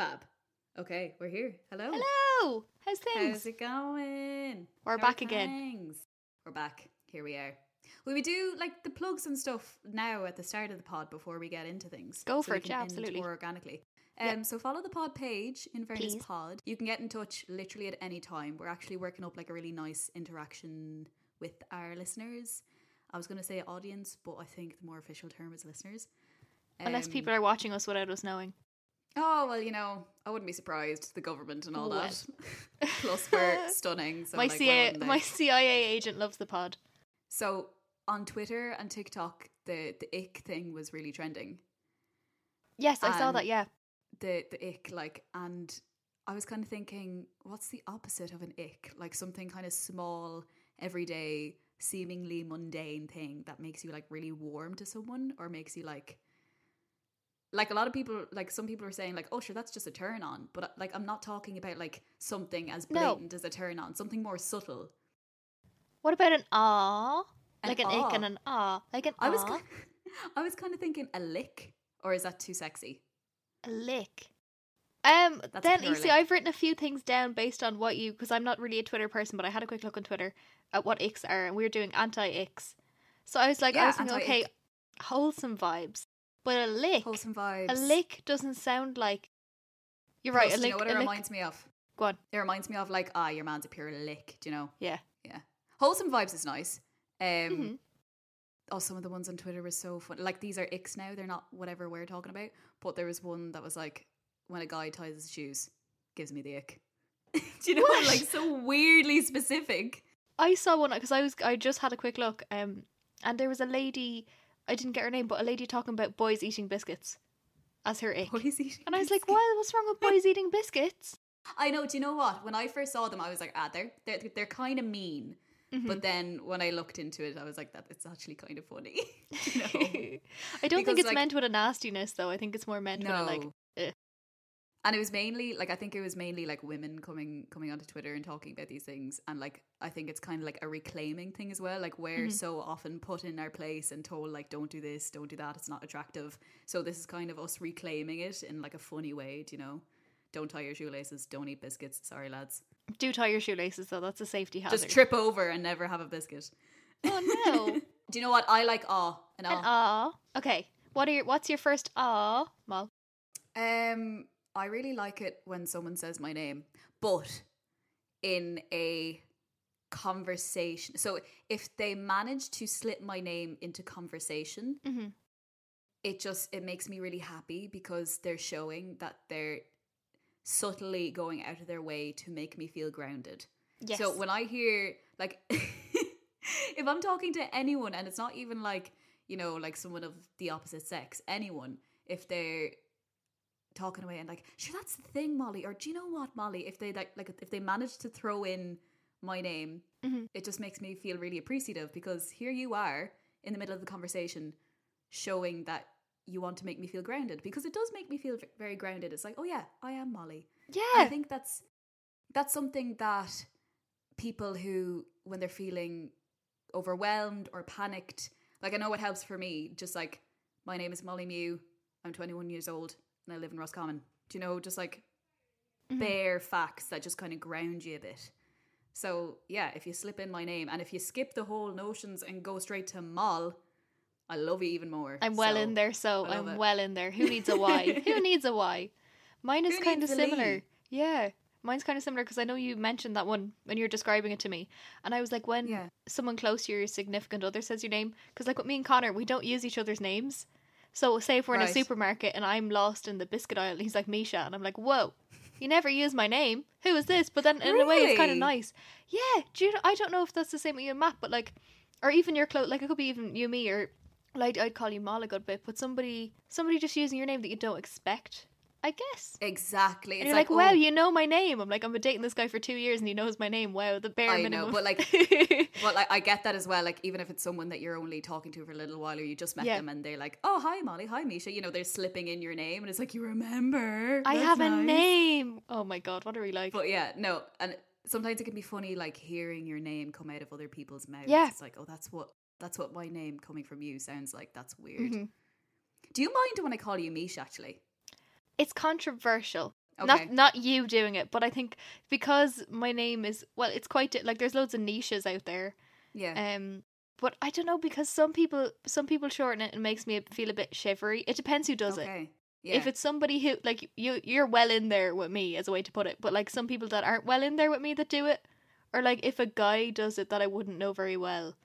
Fab. Okay, we're here. Hello. Hello. How's things? How's it going? We're How back again. things? We're back. Here we are. Will we do like the plugs and stuff now at the start of the pod before we get into things? Go So for it, yeah, absolutely. More organically. Um, Yep. So follow the pod page, in fairness Please. pod. You can get in touch literally at any time. We're actually working up like a really nice interaction with our listeners. I was going to say audience, but I think the more official term is listeners. Unless Um, people are watching us without us knowing. Oh well, you know, I wouldn't be surprised. The government and all that. Plus, we're stunning. So my like, CIA, my CIA agent loves the pod. So on Twitter and TikTok, the the ick thing was really trending. Yes, I saw Um, that. Yeah. The the ick like, and I was kind of thinking, what's the opposite of an ick? Like something kind of small, everyday, seemingly mundane thing that makes you like really warm to someone, or makes you like. Like a lot of people, like some people are saying, like, "Oh, sure, that's just a turn on," but like I'm not talking about like something as No. blatant as a turn on, something more subtle. What about an ah? Like an aw. ick and an ah. Like an I was, ah. ki- I was kind of thinking a lick, or is that too sexy? A lick. Um. That's then you see. I've written a few things down based on what you because I'm not really a Twitter person, but I had a quick look on Twitter at what icks are, and we were doing anti icks. So I was like, I was thinking, okay, anti-ick. wholesome vibes, but a lick, Wholesome vibes. a lick doesn't sound like. You're Plus, right. A lick. you know what it lick- reminds me of? Go on. It reminds me of like, ah, your man's a pure lick. Do you know? Yeah. Yeah. Wholesome vibes is nice. Um. Mhm. Oh, some of the ones on Twitter were so fun. Like these are icks now. They're not whatever we're talking about. But there was one that was like, when a guy ties his shoes, gives me the ick. do you know? What? Like so weirdly specific. I saw one because I was I just had a quick look, um, and there was a lady. I didn't get her name, but a lady talking about boys eating biscuits as her ick. Boys eating And I was like. "What? What's wrong with boys eating biscuits?" I know. Do you know what? When I first saw them, I was like, ah, they're they're, they're kind of mean. Mm-hmm. But then when I looked into it, I was like, that it's actually kind of funny. I don't Because, think it's like- meant with a nastiness, though. I think it's more meant with a like. Eh. And it was mainly like I think it was mainly like women coming coming onto Twitter and talking about these things, and like I think it's kind of like a reclaiming thing as well. Like we're Mm-hmm. so often put in our place and told like don't do this, don't do that, it's not attractive. So this is kind of us reclaiming it in like a funny way. Do you know? Don't tie your shoelaces. Don't eat biscuits. Sorry, lads. Do tie your shoelaces, though. That's a safety hazard. Just trip over and never have a biscuit. Oh no! Do you know what I like? Ah, an An ah. ah. Okay. What are your? What's your first ah, Mal? Um, I really like it when someone says my name, but in a conversation. So if they manage to slip my name into conversation, Mm-hmm. it just it makes me really happy because they're showing that they're subtly going out of their way to make me feel grounded. Yes. So when I hear like if I'm talking to anyone and it's not even like, you know, like someone of the opposite sex, anyone, if they're talking away and like, sure that's the thing, Molly, or do you know what, Molly, if they like like if they manage to throw in my name, Mhm. it just makes me feel really appreciative because here you are in the middle of the conversation showing that you want to make me feel grounded because it does make me feel very grounded. It's like, oh yeah, I am Molly. Yeah, I think that's that's something that people who when they're feeling overwhelmed or panicked, like I know it helps for me. Just like my name is Molly Mew, I'm 21 years old, and I live in Roscommon. Do you know, just like Mhm. bare facts that just kind of ground you a bit. So yeah, if you slip in my name and if you skip the whole notions and go straight to Moll, I love you even more. I'm well So, in there, so I'm it. well in there. Who needs a Y? Who needs a Y? Mine is kind of similar. Lee? Yeah, mine's kind of similar because I know you mentioned that one when you were describing it to me, and I was like, when Yeah. someone close to your significant other says your name, because like with me and Connor, we don't use each other's names. So say if we're in a supermarket and I'm lost in the biscuit aisle, and he's like Misha, and I'm like, whoa. You never use my name. Who is this? But then, in a way, it's kind of nice. Yeah. Do you? I don't know if that's the same with you and Matt, but like, or even your close. Like, it could be even you, me, or like I'd call you Mal a good bit, but somebody, somebody just using your name that you don't expect. I guess. Exactly. And It's you're like, wow, oh, you know my name. I'm like, I'm been dating this guy for two years and he knows my name. Wow, the bare I know, but, like, But like I get that as well. Like even if it's someone that you're only talking to for a little while, or you just met Yeah. them, and they're like, "Oh, hi, Molly. Hi, Misha." You know, they're slipping in your name, and it's like you remember. I That's have a name. Oh my god, what are we like? But yeah, no, and sometimes it can be funny, like hearing your name come out of other people's mouths. Yeah. It's like, oh, that's what that's what my name coming from you sounds like. That's weird. Mhm. Do you mind when I call you Misha? Actually, It's controversial. Okay. Not not you doing it, but I think because my name is well, it's quite like there's loads of niches out there. yeah. Um, but I don't know because some people some people shorten it and makes me feel a bit shivery. It depends who does it. Yeah. If it's somebody who like you you're well in there with me as a way to put it, but like some people that aren't well in there with me that do it, or like if a guy does it that I wouldn't know very well,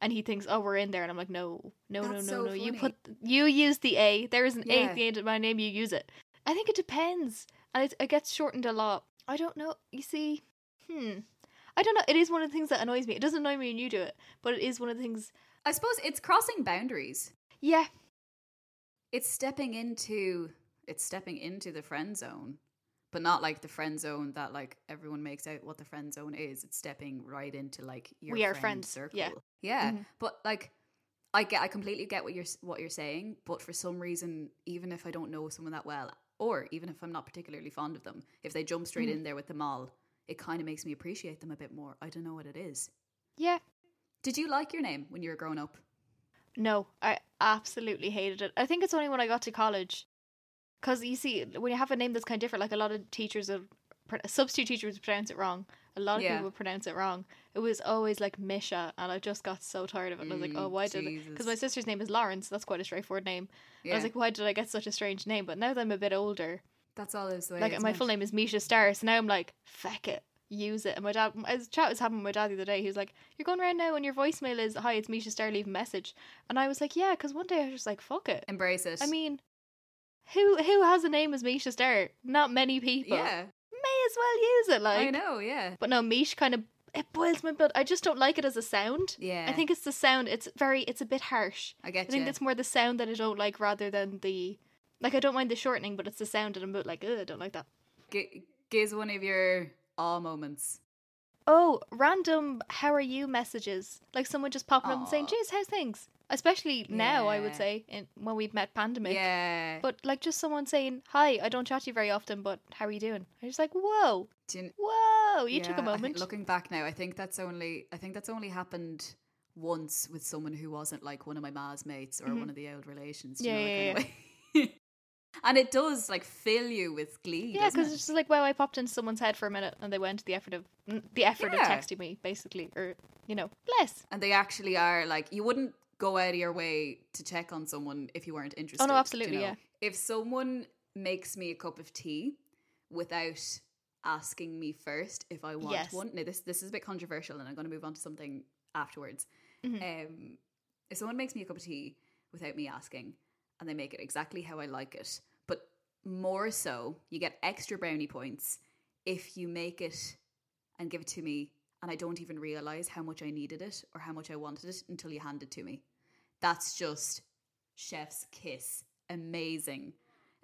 and he thinks oh we're in there and I'm like no no That's no no so no you put you use the A there is an A at the end of my name you use it. I think it depends and it, it gets shortened a lot. I don't know. You see, hmm. I don't know. It is one of the things that annoys me. It doesn't annoy me when you do it, but it is one of the things. I suppose it's crossing boundaries. Yeah, It's stepping into it's stepping into the friend zone, but not like the friend zone that like everyone makes out what the friend zone is. It's stepping right into like your We are friend friends, circle. yeah. yeah. Mhm. But like, I get I completely get what you're what you're saying. But for some reason, even if I don't know someone that well, or even if I'm not particularly fond of them, if they jump straight Mhm. in there with them all, it kind of makes me appreciate them a bit more. I don't know what it is. yeah. Did you like your name when you were growing up? No, I absolutely hated it. I think it's only when I got to college. Because you see, when you have a name that's kind of different, like a lot of teachers, will, substitute teachers would pronounce it wrong. A lot of Yeah. people would pronounce it wrong. It was always like Misha, and I just got so tired of it. And I was like, Mm, oh, why did Because my sister's name is Lawrence. That's quite a straightforward name. Yeah, I was like, why did I get such a strange name? But now that I'm a bit older, that's all is the like isn't my it? full name is Misha Star, so now I'm like, feck it, use it. And my dad, I was chat was having with my dad the other day. He was like, "You're going around now, and your voicemail is hi, it's Misha Star, leave a message." And I was like, "Yeah," because one day I was just like, "Fuck it." Embrace it. I mean, who who has a name as Misha Star? Not many people. yeah, may as well use it. Like, I know. Yeah, but no, Mish kind of it boils my blood. I just don't like it as a sound. yeah. I think it's the sound. It's very, it's a bit harsh. I get I think you. it's more the sound that I don't like rather than the like. I don't mind the shortening, but it's the sound that I'm a bit like, ugh, I don't like that. G- gives one of your awe moments. Oh, random how are you messages. Like someone just popping up and saying. Jeez, how's things? Especially now, I would say, in, when we've met pandemic. Yeah. But like just someone saying, Hi, I don't chat to you very often, but how are you doing? I'm just like, Whoa, you- whoa, you took a yeah, I moment. Looking back now, I think that's only I think that's only happened once with someone who wasn't like one of my ma's mates or Mhm. one of the old relations. you Yeah, know, yeah, way? and it does like fill you with glee. yeah, because it? it's just like, wow, I popped into someone's head for a minute and they went to the effort of the effort Yeah. of texting me, basically, or you know, bless. and they actually are like you wouldn't go out of your way to check on someone if you weren't interested. you Oh, absolutely, know? yeah. If someone makes me a cup of tea without asking me first if I want Yes. one, now this this is a bit controversial, and I'm going to move on to something afterwards. Mhm. Um, if someone makes me a cup of tea without me asking, and they make it exactly how I like it, but more so, you get extra brownie points if you make it and give it to me and I don't even realize how much I needed it or how much I wanted it until you hand it to me. That's just chef's kiss. Amazing.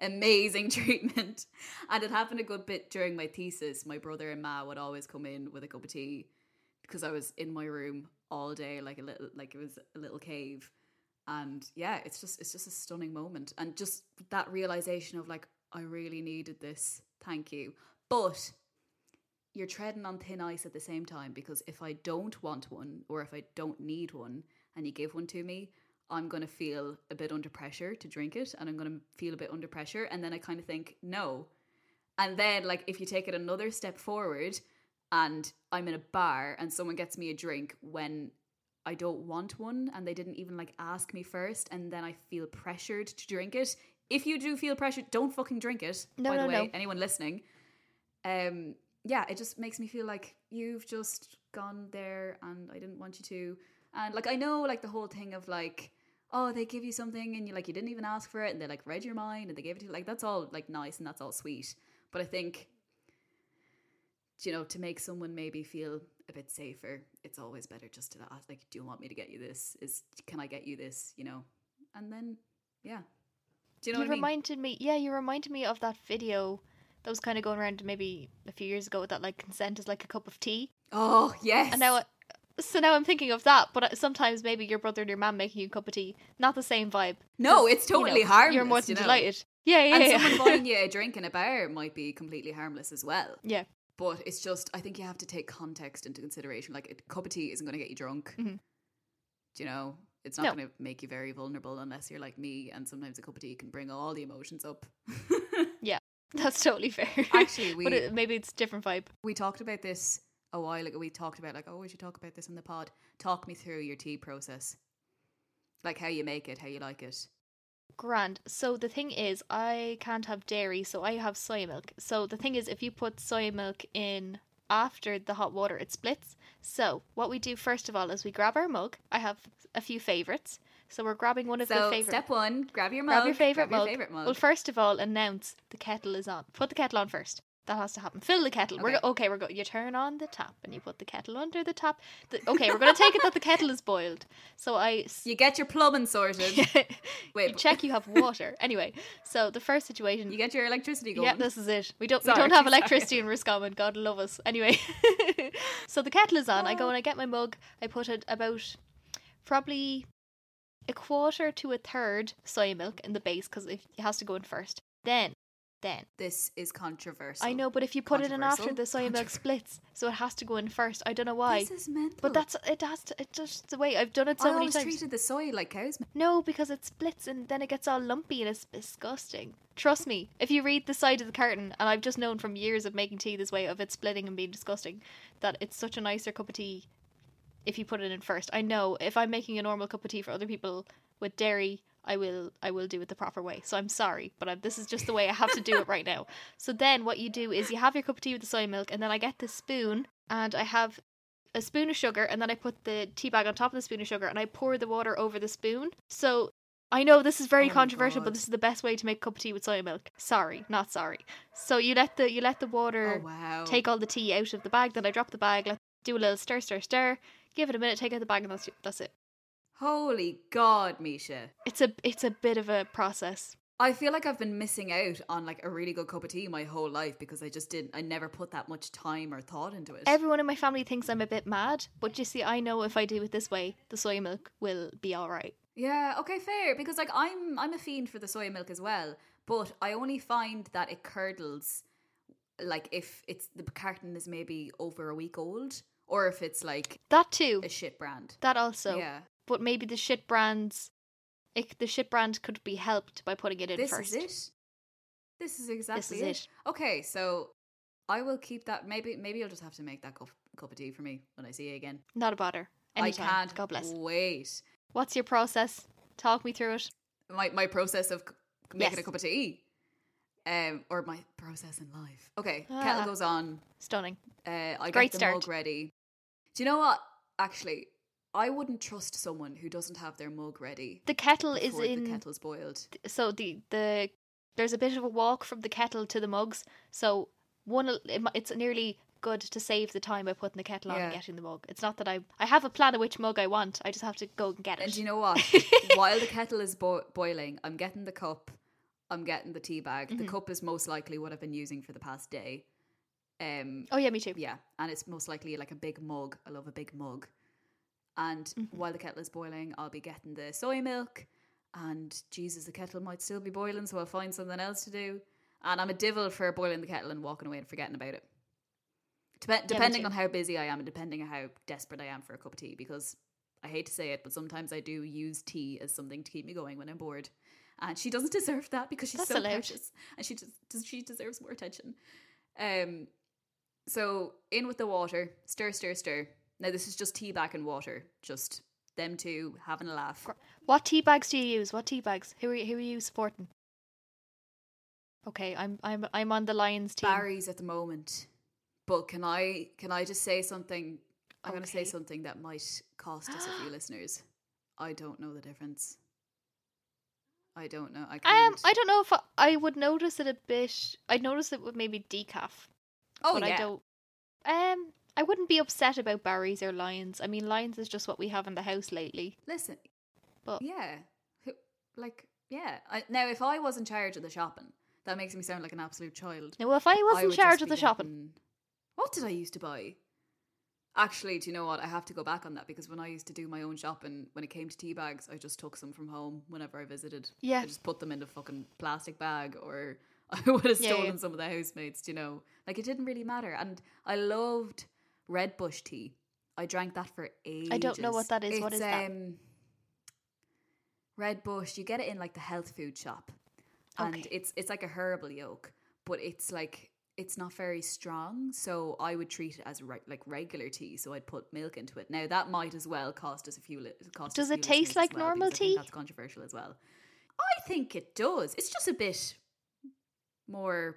Amazing treatment. And it happened a good bit during my thesis. My brother and Ma would always come in with a cup of tea because I was in my room all day like a little like it was a little cave. And yeah, it's just it's just a stunning moment. And just that realization of like, I really needed this. Thank you. But you're treading on thin ice at the same time because if I don't want one or if I don't need one and you give one to me, I'm going to feel a bit under pressure to drink it and I'm going to feel a bit under pressure. And then I kind of think, no. And then, like, if you take it another step forward and I'm in a bar and someone gets me a drink when I don't want one and they didn't even like ask me first and then I feel pressured to drink it. If you do feel pressured, don't fucking drink it. No, by the no, way, no. anyone listening. Um yeah, it just makes me feel like you've just gone there and I didn't want you to. And like I know like the whole thing of like oh they give you something and you like you didn't even ask for it and they like read your mind and they gave it to you like that's all like nice and that's all sweet. But I think you know to make someone maybe feel a bit safer it's always better just to ask like do you want me to get you this is can i get you this you know and then yeah do you know you what i mean reminded me, yeah, you reminded me of that video that was kind of going around maybe a few years ago that like consent is like a cup of tea. oh yes And now, I- so now I'm thinking of that, but uh, sometimes maybe your brother and your mom making you a cup of tea, not the same vibe. No, it's you know, totally harmless You're more than you know? delighted. Yeah, yeah, and yeah. someone buying you a drink in a bar might be completely harmless as well yeah. But it's just i think you have to take context into consideration like a cup of tea isn't going to get you drunk Mhm. do you know it's not No. going to make you very vulnerable unless you're like me and sometimes a cup of tea can bring all the emotions up yeah, That's totally fair. Actually, we- but it, maybe it's a different vibe. We talked about this a while ago. We talked about like, oh, we should talk about this in the pod. Talk me through your tea process, like how you make it, how you like it. Grand. So the thing is, I can't have dairy, so I have soy milk. So the thing is, if you put soy milk in after the hot water, it splits. So what we do first of all is we grab our mug. I have a few favorites. So we're grabbing one of the So favorite. step one, grab your mug. grab your favorite grab mug. Your favorite mug. Well, first of all, announce the kettle is on. Put the kettle on first. That has to happen. Fill the kettle. We're Okay. go- okay. We're go- You turn on the tap and you put the kettle under the tap. The- okay, we're going to take it that the kettle is boiled. So I s- you get your plumbing sorted. you Wait, check you have water. Anyway, so the first situation. you get your electricity going. Yeah, this is it. We don't Sorry, we don't have sorry. electricity in Roscommon. God love us. Anyway, so the kettle is on. I go and I get my mug. I put it about probably a quarter to a third soy milk in the base because it has to go in first. Then, then This is controversial. I know, but if you put it in after the soy milk splits, so it has to go in first. I don't know why. This is mental. But that's it. Has to. It's just the way I've done it so I many always times. treated the soy like cows. No, because it splits and then it gets all lumpy and it's disgusting. Trust me, if you read the side of the carton, and I've just known from years of making tea this way of it splitting and being disgusting, that it's such a nicer cup of tea if you put it in first. I know if I'm making a normal cup of tea for other people with dairy, I will I will do it the proper way. So I'm sorry, but I, this is just the way I have to do it right now. So then what you do is you have your cup of tea with the soy milk, and then I get the spoon and I have a spoon of sugar, and then I put the tea bag on top of the spoon of sugar, and I pour the water over the spoon. So I know this is very Oh controversial, but this is the best way to make a cup of tea with soy milk. Sorry, not sorry. So you let the you let the water Oh wow. take all the tea out of the bag. Then I drop the bag, let do a little stir, stir, stir. Give it a minute, take out the bag, and that's that's it. Holy God, Misha. It's a it's a bit of a process. I feel like I've been missing out on like a really good cup of tea my whole life because I just didn't. I never put that much time or thought into it. Everyone in my family thinks I'm a bit mad, but you see, I know if I do it this way, the soy milk will be all right. Yeah, okay, fair. Because like I'm I'm a fiend for the soy milk as well, but I only find that it curdles like if it's the carton is maybe over a week old or if it's like That too. a shit brand. That also. yeah. But maybe the shit brands, it, the shit brand could be helped by putting it in This first. is it. This is exactly is it. it. Okay, so I will keep that maybe maybe you'll just have to make that cup, cup of tea for me when I see you again. Not a bother. Anytime. I can't God bless. wait. What's your process? Talk me through it. my my process of making Yes. a cup of tea, um, or my process in life. Okay, Ah. kettle goes on. Stunning. Uh, I Great get the start. mug ready. Do you know what? Actually, I wouldn't trust someone who doesn't have their mug ready The kettle is in. the kettle's boiled. so the the there's a bit of a walk from the kettle to the mugs. So one, it's nearly good to save the time by putting the kettle on and getting the mug. It's not that I I have a plan of which mug I want. I just have to go and get it. And you know what? While the kettle is bo- boiling, I'm getting the cup. I'm getting the tea bag. Mm-hmm. The cup is most likely what I've been using for the past day. Um, oh yeah, me too. Yeah, and it's most likely like a big mug. I love a big mug. And Mm-hmm. while the kettle is boiling, I'll be getting the soy milk. And Jesus, the kettle might still be boiling, so I'll find something else to do. And I'm a divil for boiling the kettle and walking away and forgetting about it. Dep- depending too. on how busy I am and depending on how desperate I am for a cup of tea, because I hate to say it, but sometimes I do use tea as something to keep me going when I'm bored. And she doesn't deserve that because she's That's so precious, and she just she deserves more attention. Um, so in with the water, stir, stir, stir. Now this is just tea bag and water, just them two having a laugh. What tea bags do you use? What tea bags? Who are you, who are you supporting? Okay, I'm I'm I'm on the Lyons team. Barry's at the moment, but can I can I just say something? I'm going to say something that might cost us a few listeners. I don't know the difference. I don't know. I can't. Um, I don't know if I, I would notice it a bit. I'd notice it with maybe decaf, oh but yeah. I don't. Um, I wouldn't be upset about Barry's or Lyons. I mean, Lyons is just what we have in the house lately. Listen, But yeah, like yeah. I, now if I was in charge of the shopping, that makes me sound like an absolute child. now, if I was I in charge of the shopping, getting- What did I used to buy? Actually, do you know what? I have to go back on that because when I used to do my own shopping, when it came to tea bags, I just took some from home whenever I visited. Yeah. I just put them in a fucking plastic bag or I would have Yeah, stolen yeah. some of the housemates, do you know? Like it didn't really matter. And I loved Red Bush tea. I drank that for ages. I don't know what that is. What It's, is that? Um, Red Bush, you get it in like the health food shop. And Okay. it's it's like a herbal yolk. but it's like it's not very strong. So I would treat it as re- like regular tea. So I'd put milk into it. Now that might as well cost us a few. Li- cost Does it taste like well, normal because I think tea? That's controversial as well. I think it does. It's just a bit more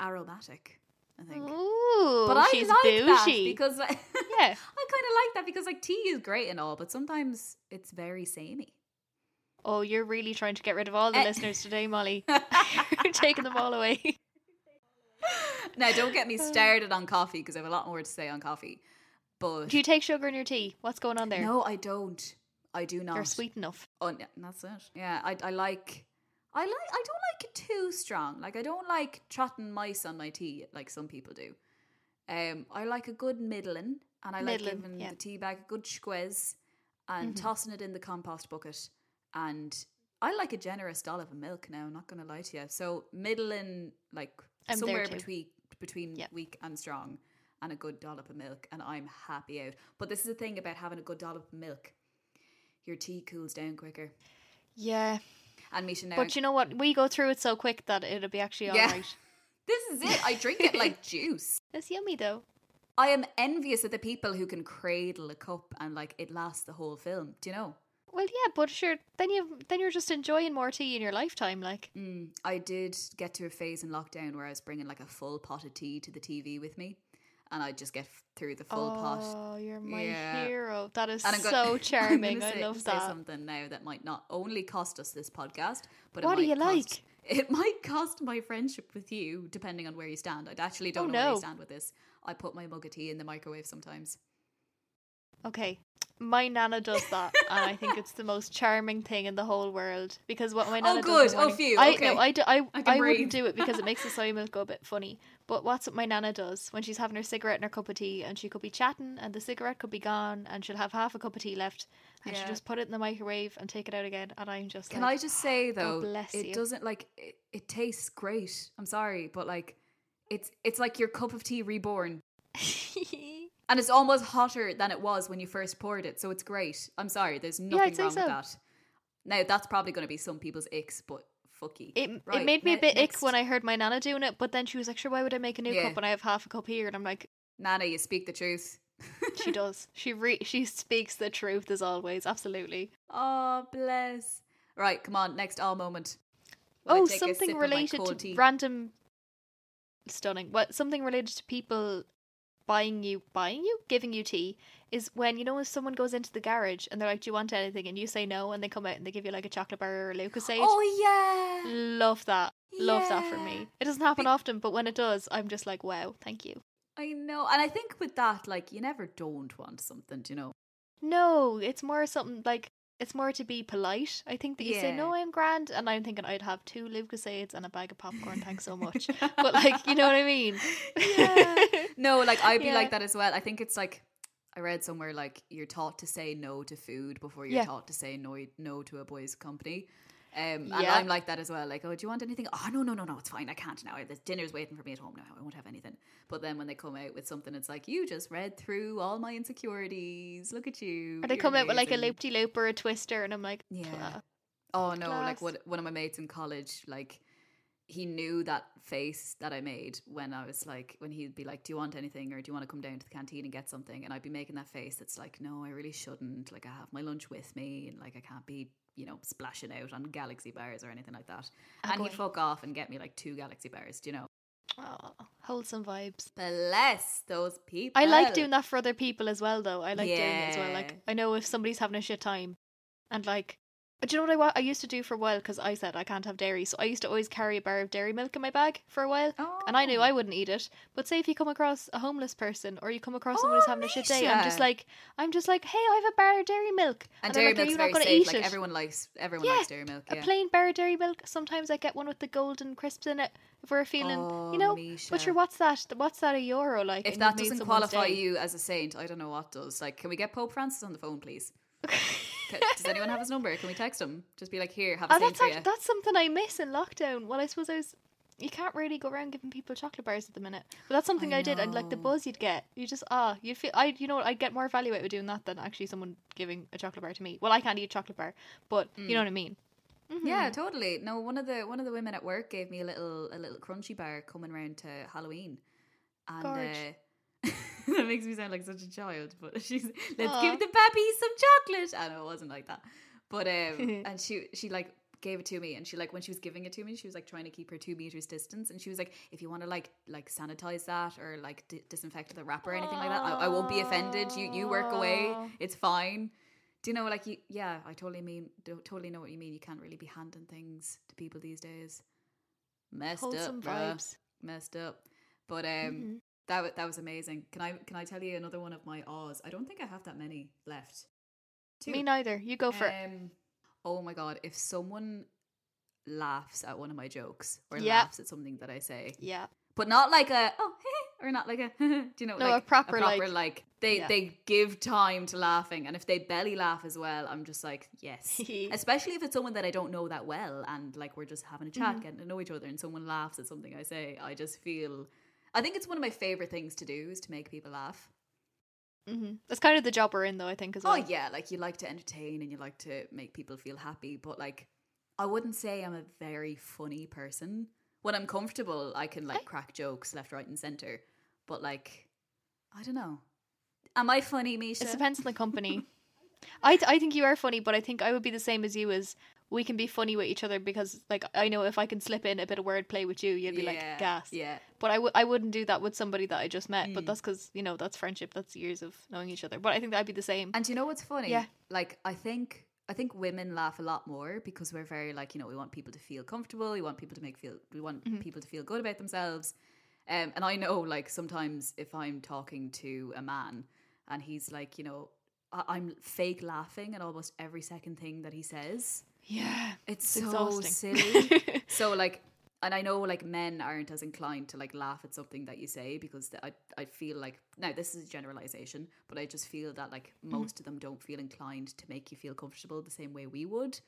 aromatic. I think. Ooh, but I she's like that because Yeah. I kind of like that because like tea is great and all, but sometimes it's very samey. Oh, you're really trying to get rid of all the Eh. listeners today, Molly. you're taking them all away. now, don't get me started on coffee because I have a lot more to say on coffee. But Do you take sugar in your tea? What's going on there? no, I don't. I do not. You're sweet enough. Oh, yeah, that's it. Yeah, I, I like. I like. I don't it too strong. Like I don't like trotting mice on my tea like some people do. Um, I like a good middling, and I like giving yeah. the tea bag a good squeeze, and Mhm. tossing it in the compost bucket. And I like a generous dollop of milk now. I'm not going to lie to you. So middling, like I'm somewhere between between Yeah. weak and strong, and a good dollop of milk, and I'm happy out. But this is the thing about having a good dollop of milk. Your tea cools down quicker. Yeah. And now, But you know what? We go through it so quick that it'll be actually Yeah. alright. this is it. I drink it like juice. It's yummy though. I am envious of the people who can cradle a cup and like it lasts the whole film. Do you know? Well, yeah, but sure. Then you then you're just enjoying more tea in your lifetime, like. Mm, I did get to a phase in lockdown where I was bringing like a full pot of tea to the TV with me, and I'd just get through the full pot. oh, you're my Yeah. hero. That is And I'm go- so I'm charming. gonna I say, love say that. something now that might not only cost us this podcast, but it What do you cost- like? It might cost my friendship with you, depending on where you stand. I actually don't Oh, know where you stand with this. I put my mug of tea in the microwave sometimes. Okay. My nana does that, and I think it's the most charming thing in the whole world. Because what my oh, nana good. does in the Oh, phew. I Okay. no, I, do, I, I I, wouldn't do it because it makes the soy milk go a bit funny. But what's what my nana does when she's having her cigarette and her cup of tea, and she could be chatting, and the cigarette could be gone, and she'll have half a cup of tea left, and Yeah. she'll just put it in the microwave and take it out again, and I'm just Can like, I just say though, it you. doesn't like it, it tastes great. I'm sorry, but like it's it's like your cup of tea reborn. And it's almost hotter than it was when you first poured it, so it's great. I'm sorry, there's nothing say wrong so. with that. Now that's probably going to be some people's icks, but fucky. It, it made me a bit next. ick when I heard my nana doing it, but then she was like, "Sure, why would I make a new Yeah. cup when I have half a cup here?" And I'm like, Nana, you speak the truth. "She does. She re- she speaks the truth as always. Absolutely." Oh, bless. Right, come on, next all moment. Oh, take a sip something related to tea. random. Stunning. What something related to people buying you, buying you, giving you tea is when you know if someone goes into the garage and they're like, "Do you want anything?" and you say no, and they come out and they give you like a chocolate bar or a Lucozade. Oh yeah. Love that. Love that for me. It doesn't happen often, but when it does, I'm just like, wow, thank you. I know. And I think with that, like you never don't want something, do you know? No, it's more something like it's more to be polite. I think that you say no, I'm grand, and I'm thinking I'd have two Lucozades and a bag of popcorn. Thanks so much. but like, you know what I mean? Yeah. No, like I'd be Yeah. like that as well. I think it's like I read somewhere like you're taught to say no to food before you're Yeah. taught to say no no to a boy's company. Um, and I'm like that as well. Like, oh, do you want anything? Oh, no, no, no, no, it's fine. I can't now. The dinner's waiting for me at home now. I won't have anything. But then when they come out with something, it's like you just read through all my insecurities. Look at you. Or they You're come out with like a amazing." loop de loop or a twister, and I'm like, Yeah. "Class." Oh no, like what one of my mates in college, like he knew that face that I made when I was like when he'd be like, Do you want anything or do you want to come down to the canteen and get something? And I'd be making that face that's like, No, I really shouldn't. Like I have my lunch with me and like I can't be, you know, splashing out on galaxy bars or anything like that. And he'd fuck off and get me like two galaxy bars, do you know? Aw, wholesome vibes. Bless those people. I like doing that for other people as well, though. I like doing it as well. Like, I know if somebody's having a shit time, and like, do you know what I, wa- I used to do for a while? Because I said I can't have dairy, so I used to always carry a bar of dairy milk in my bag for a while. oh. And I knew Oh. I wouldn't eat it. But say if you come across a homeless person or you come across someone who's Oh, having a shit day, I'm just like, I'm just like, hey, I have a bar of dairy milk. And they're dairy like, "Are milk's you very not gonna safe. eat Like it? everyone likes everyone Yeah, likes dairy milk. A plain bar of dairy milk. Sometimes I get one with the golden crisps in it if we're feeling, Oh, you know. Oh, Misha. But sure, what's that? What's that a euro like? If that doesn't qualify day? you as a saint, I don't know what does. Like, can we get Pope Francis on the phone, please? Does anyone have his number? Can we text him? Just be like, here, have a Oh, that's for act- you. that's something I miss in lockdown. Well, I suppose I was. You can't really go around giving people chocolate bars at the minute, but that's something I I, did. And like the buzz you'd get, you just ah, you'd feel. I, you know, what, I'd get more value out of doing that than actually someone giving a chocolate bar to me. Well, I can't eat a chocolate bar, but you know Mm. what I mean. Yeah, totally. No, one of the one of the women at work gave me a little a little crunchy bar coming around to Halloween, and uh, that makes me sound like such a child. But she's let's Aw. give the baby some chocolate. I know it wasn't like that, but um, and she she like gave it to me, and she like when she was giving it to me, she was like trying to keep her two meters distance, and she was like, if you want to like like sanitize that or like di- disinfect the wrapper or anything like that, I, I won't be offended. You you work away, it's fine. Do you know, like, you, yeah, I totally mean, totally know what you mean. You can't really be handing things to people these days. Messed Wholesome up, vibes. Messed up. But um, Mhm. That that was amazing. Can I can I tell you another one of my awes? I don't think I have that many left. Two. Me neither. You go for it. Um, oh my god! If someone laughs at one of my jokes or Yeah. laughs at something that I say, Yeah. but not like a oh hey or not like a do you know No, a like proper, proper like- like, they Yeah. they give time to laughing and if they belly laugh as well i'm just like yes especially if it's someone that i don't know that well and like we're just having a chat Mm-hmm. getting to know each other and someone laughs at something i say i just feel i think it's one of my favorite things to do is to make people laugh hmm That's kind of the job we're in, though. I think as well. oh yeah like you like to entertain and you like to make people feel happy but like i wouldn't say i'm a very funny person when i'm comfortable i can like crack jokes left right and center but like i don't know am i funny misha It depends on the company. I th- I think you are funny, but I think I would be the same as you. As we can be funny with each other because, like, I know if I can slip in a bit of wordplay with you, you'd be like gas. yeah But I w- I wouldn't do that with somebody that I just met. But Mm. that's because you know that's friendship. That's years of knowing each other. But I think that'd be the same. And you know what's funny? Yeah. Like I think I think women laugh a lot more because we're very like you know we want people to feel comfortable. We want people to make feel. We want Mm-hmm. people to feel good about themselves. Um, and I know like sometimes if I'm talking to a man and he's like you know I- I'm fake laughing at almost every second thing that he says. Yeah. It's, It's so silly. so like and I know like men aren't as inclined to like laugh at something that you say because I I feel like now this is a generalization, but I just feel that like Mm-hmm. most of them don't feel inclined to make you feel comfortable the same way we would.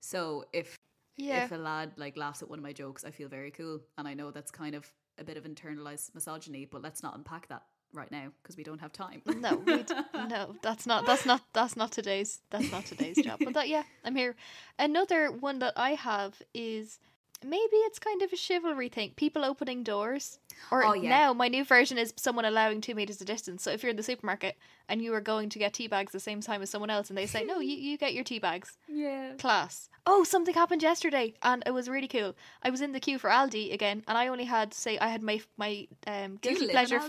So if Yeah. if a lad like laughs at one of my jokes, I feel very cool, and I know that's kind of a bit of internalized misogyny, but let's not unpack that right now because we don't have time. No, we d- no, that's not that's not that's not today's that's not today's job. But that yeah, I'm here. Another one that I have is maybe it's kind of a chivalry thing. People opening doors. Or Oh, yeah. now my new version is someone allowing two meters of distance. So if you're in the supermarket and you are going to get tea bags the same time as someone else and they say, No, you, you get your tea bags. yeah. Class. Oh, something happened yesterday and it was really cool. I was in the queue for Aldi again and I only had say I had my my um guilty pleasure?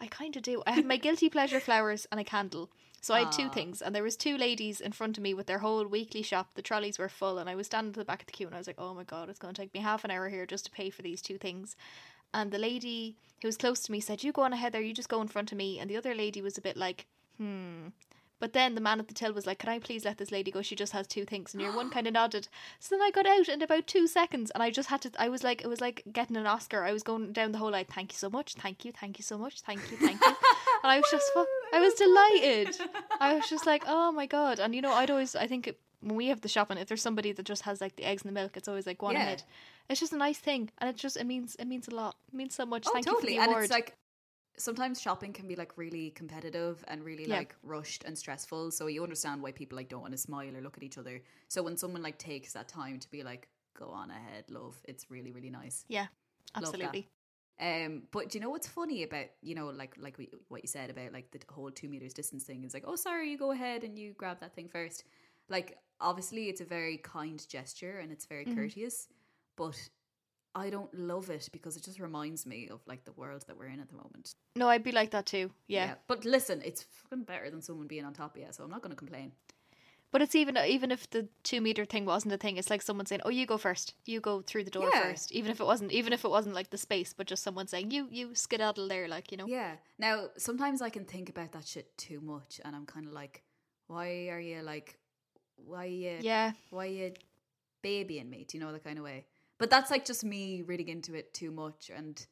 I kind of do. I had my guilty pleasure flowers and a candle. So I had two Aw. things, and there was two ladies in front of me with their whole weekly shop. The trolleys were full, and I was standing at the back of the queue, and I was like, "Oh my god, it's going to take me half an hour here just to pay for these two things." And the lady who was close to me said, "You go on ahead there. You just go in front of me." And the other lady was a bit like, "Hmm." But then the man at the till was like, "Can I please let this lady go? She just has two things." And your one kind of nodded. So then I got out in about two seconds, and I just had to. I was like, it was like getting an Oscar. I was going down the whole line. Thank you so much. Thank you. Thank you so much. Thank you. Thank you. And I was just, I was delighted. I was just like, oh my god. And you know, I'd always, I think it, when we have the shopping, if there's somebody that just has like the eggs and the milk, it's always like go on Yeah. ahead. It's just a nice thing, and it just it means it means a lot. It means so much. Oh, Thank totally. you for the and award. it's like sometimes shopping can be like really competitive and really Yeah. like rushed and stressful. So you understand why people like don't want to smile or look at each other. So when someone like takes that time to be like, go on ahead, love, it's really, really nice. yeah, absolutely. Um, but do you know what's funny about you know like like we, what you said about like the whole two meters distance thing is like oh sorry you go ahead and you grab that thing first. Like obviously it's a very kind gesture and it's very Mhm. courteous, but I don't love it because it just reminds me of like the world that we're in at the moment. No, I'd be like that too. Yeah. But listen, it's fucking better than someone being on top of you, so I'm not going to complain. But it's even even if the two meter thing wasn't a thing, it's like someone saying, "Oh, you go first. You go through the door Yeah. first. Even if it wasn't, even if it wasn't like the space, but just someone saying, "You you skedaddle there," like you know. Yeah. Now, sometimes I can think about that shit too much, and I'm kind of like, why are you like, why you, Yeah. why you babying me? Do you know the kind of way? But that's like just me reading into it too much, and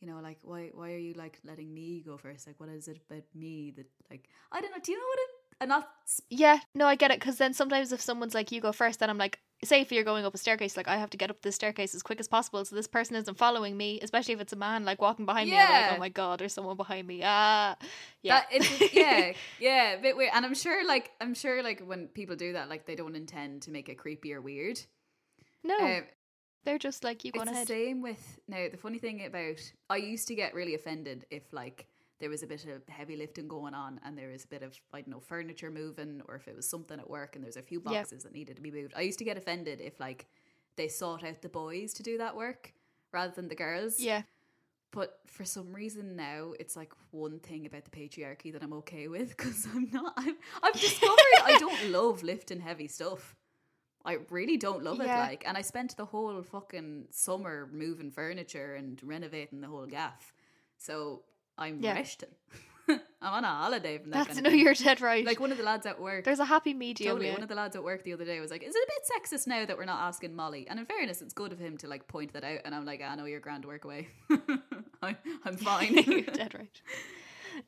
you know, like, why, why are you like letting me go first? Like, what is it about me that, like, I don't know. Do you know what? It, I'm not. Yeah, no, I get it. Because then sometimes if someone's like, "You go first, then I'm like, say if you're going up a staircase, like I have to get up this staircase as quick as possible so this person isn't following me, especially if it's a man like walking behind me. I'm like, oh my god, there's someone behind me. Ah, yeah, That, it's, yeah, yeah, a bit weird. And I'm sure, like, I'm sure, like, when people do that, like, they don't intend to make it creepy or weird. no, Um, they're just like you go it's the ahead. same with now. The funny thing about I used to get really offended if like there was a bit of heavy lifting going on and there was a bit of I don't know furniture moving or if it was something at work and there's a few boxes that needed to be moved. I used to get offended if like they sought out the boys to do that work rather than the girls. Yeah, But for some reason now, it's like one thing about the patriarchy that I'm okay with because I'm not. I'm, I've discovered I don't love lifting heavy stuff. I really don't love Yeah. it. Like, and I spent the whole fucking summer moving furniture and renovating the whole gaff. So I'm Yeah. resting. I'm on a holiday from that. that's kind of no, thing. you're dead right. like one of the lads at work. there's a happy medium. Totally. yeah. One of the lads at work the other day was like, "Is it a bit sexist now that we're not asking Molly?" And in fairness, it's good of him to like point that out. And I'm like, ah, "I know you're grand work away. I, I'm fine." you're dead right.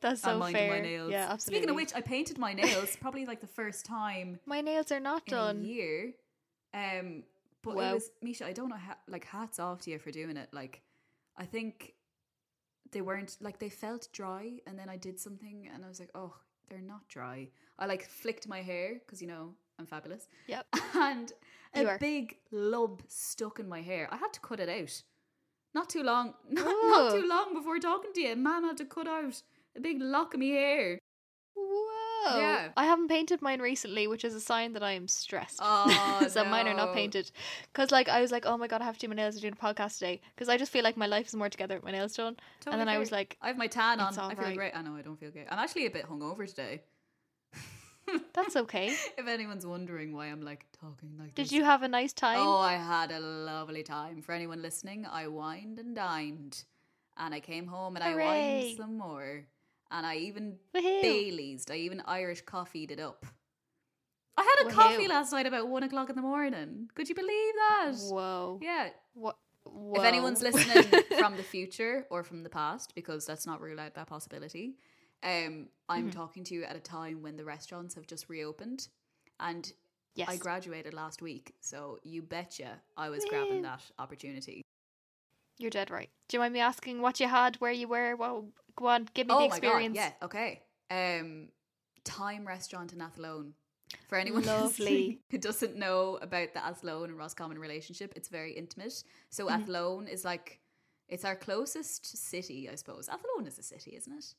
That's so I'm minding fair. my nails. Yeah, absolutely. Speaking of which, I painted my nails probably like the first time my nails are not done. year. Um, but Wow. it was Misha. I don't know. how. like, hats off to you for doing it. Like, I think they weren't like they felt dry, and then I did something, and I was like, oh, they're not dry. I like flicked my hair because you know I'm fabulous. Yep. and a are. big lump stuck in my hair. I had to cut it out. Not too long, not, not too long before talking to you. Mom had to cut out a big lock of my hair. Yeah. I haven't painted mine recently, which is a sign that I am stressed. Oh, so mine are not painted. Because, like, I was like, oh my god, I have to do my nails to do the podcast today. Because I just feel like my life is more together with my nails done. Totally and then I was like, I have my tan on. I feel right. great. I know I don't feel great. I'm actually a bit hungover today. that's okay. if anyone's wondering why I'm like talking like Did this. you have a nice time? Oh, I had a lovely time. For anyone listening, I wined and dined, and I came home and I Hooray. wined some more, and I even Woohoo. Baileys. I even Irish coffeed it up. I had a Woohoo. coffee last night about one o'clock in the morning. Could you believe that? Whoa. Yeah. What? If anyone's listening from the future or from the past, because let's not rule out that possibility, um, I'm Mm-hmm. talking to you at a time when the restaurants have just reopened, and yes. I graduated last week, so you betcha I was grabbing that opportunity. You're dead right. Do you mind me asking what you had, where you were? Well, go on, give me oh the experience. god! Yeah. Okay. Um, Thyme Restaurant in Athlone. For anyone Lovely. who doesn't know about the Athlone and Roscommon relationship, it's very intimate. So Mm-hmm. Athlone is like it's our closest city, I suppose. Athlone is a city, isn't it?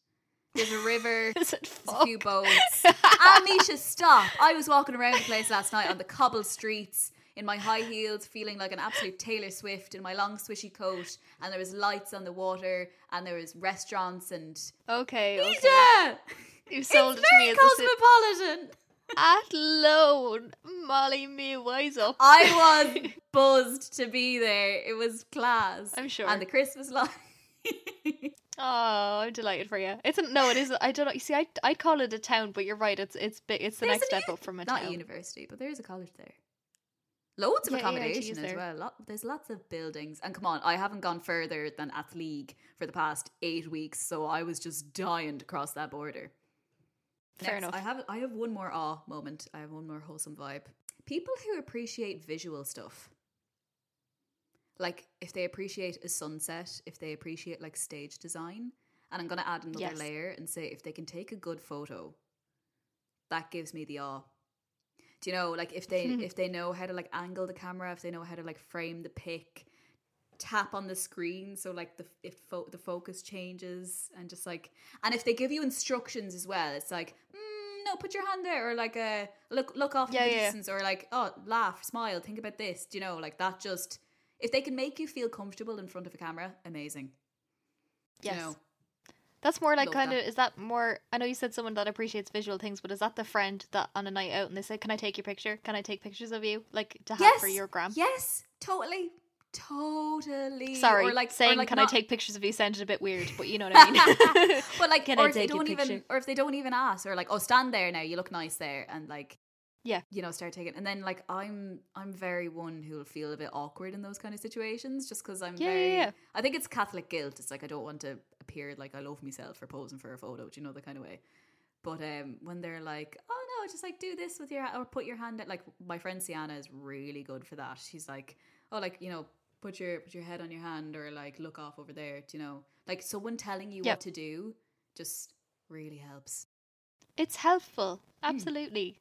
There's a river. Is it There's a few boats. ah, Misha, stop! I was walking around the place last night on the cobble streets in my high heels, feeling like an absolute Taylor Swift in my long swishy coat, and there was lights on the water, and there was restaurants and. Okay, okay. You sold it's it to me as a cosmopolitan. Athlone, Molly me wise up. I was buzzed to be there. It was class. I'm sure. And the Christmas lights. Oh, I'm delighted for you. It's a, no, it is. I don't know. You see, I I'd call it a town, but you're right. It's it's big. It's the There's next step up from a Not town. university, but there is a college there. Loads of Yeah, accommodation is as well. Lot, there's lots of buildings. And come on, I haven't gone further than Athleague for the past eight weeks, so I was just dying to cross that border. Fair Next, enough. I have I have one more awe moment. I have one more wholesome vibe. People who appreciate visual stuff. Like if they appreciate a sunset, if they appreciate like stage design, and I'm gonna add another Yes. layer and say if they can take a good photo, that gives me the awe. Do you know, like if they if they know how to like angle the camera, if they know how to like frame the pic, tap on the screen so like the if fo- the focus changes and just like and if they give you instructions as well, it's like mm, no, put your hand there or like uh, look look off in Yeah, the yeah. distance or like oh laugh, smile, think about this. Do you know like that? Just if they can make you feel comfortable in front of a camera, amazing. Yes. You know? That's more like kind of. is that more? I know you said someone that appreciates visual things, but is that the friend that on a night out and they say, "Can I take your picture? Can I take pictures of you?" Like to have for your gram. Yes, totally, totally. Sorry, or like saying like "Can not- I take pictures of you?" sounded a bit weird, but you know what I mean. but like, Can or I if they don't even, or if they don't even ask, or like, oh, stand there now, you look nice there, and like, Yeah. you know, start taking. And then like, I'm, I'm very one who will feel a bit awkward in those kind of situations, just because I'm Yeah, yeah, very. yeah. I think it's Catholic guilt. It's like I don't want to appear like I love myself for posing for a photo. Do you know the kind of way? But um, when they're like, oh no, just like do this with your or put your hand out. Like my friend Sienna is really good for that. She's like, oh, like you know, put your put your head on your hand or like look off over there. Do you know, like someone telling you Yep. what to do just really helps. It's helpful. Hmm. Absolutely.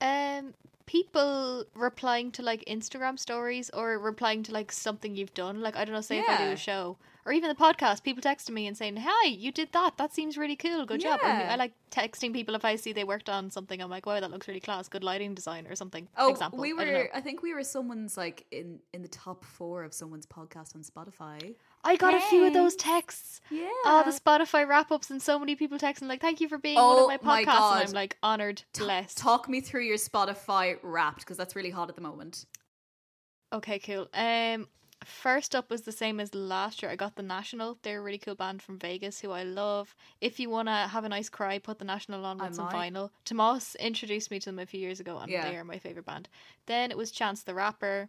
Um people replying to like Instagram stories or replying to like something you've done. Like I don't know, say if I do Yeah. a show or even the podcast, people texting me and saying, "Hi, you did that. That seems really cool. Good job." Or Yeah. I like texting people if I see they worked on something. I'm like, "Wow, that looks really class. Good lighting design or something." Oh, Example. we I don't know. were. I, think we were someone's like in in the top four of someone's podcast on Spotify. I got a few of those texts. Yeah. Oh, the Spotify wrap ups and so many people texting like, "Thank you for being one of Oh my my podcasts." God. And I'm like honored, blessed. Talk me through your Spotify Wrapped because that's really hot at the moment. Okay, cool. Um, first up was the same as last year. I got the National. They're a really cool band from Vegas who I love. If you wanna have a nice cry, put the National on I with some might. vinyl. Tomas introduced me to them a few years ago, and Yeah. they are my favorite band. Then it was Chance the Rapper,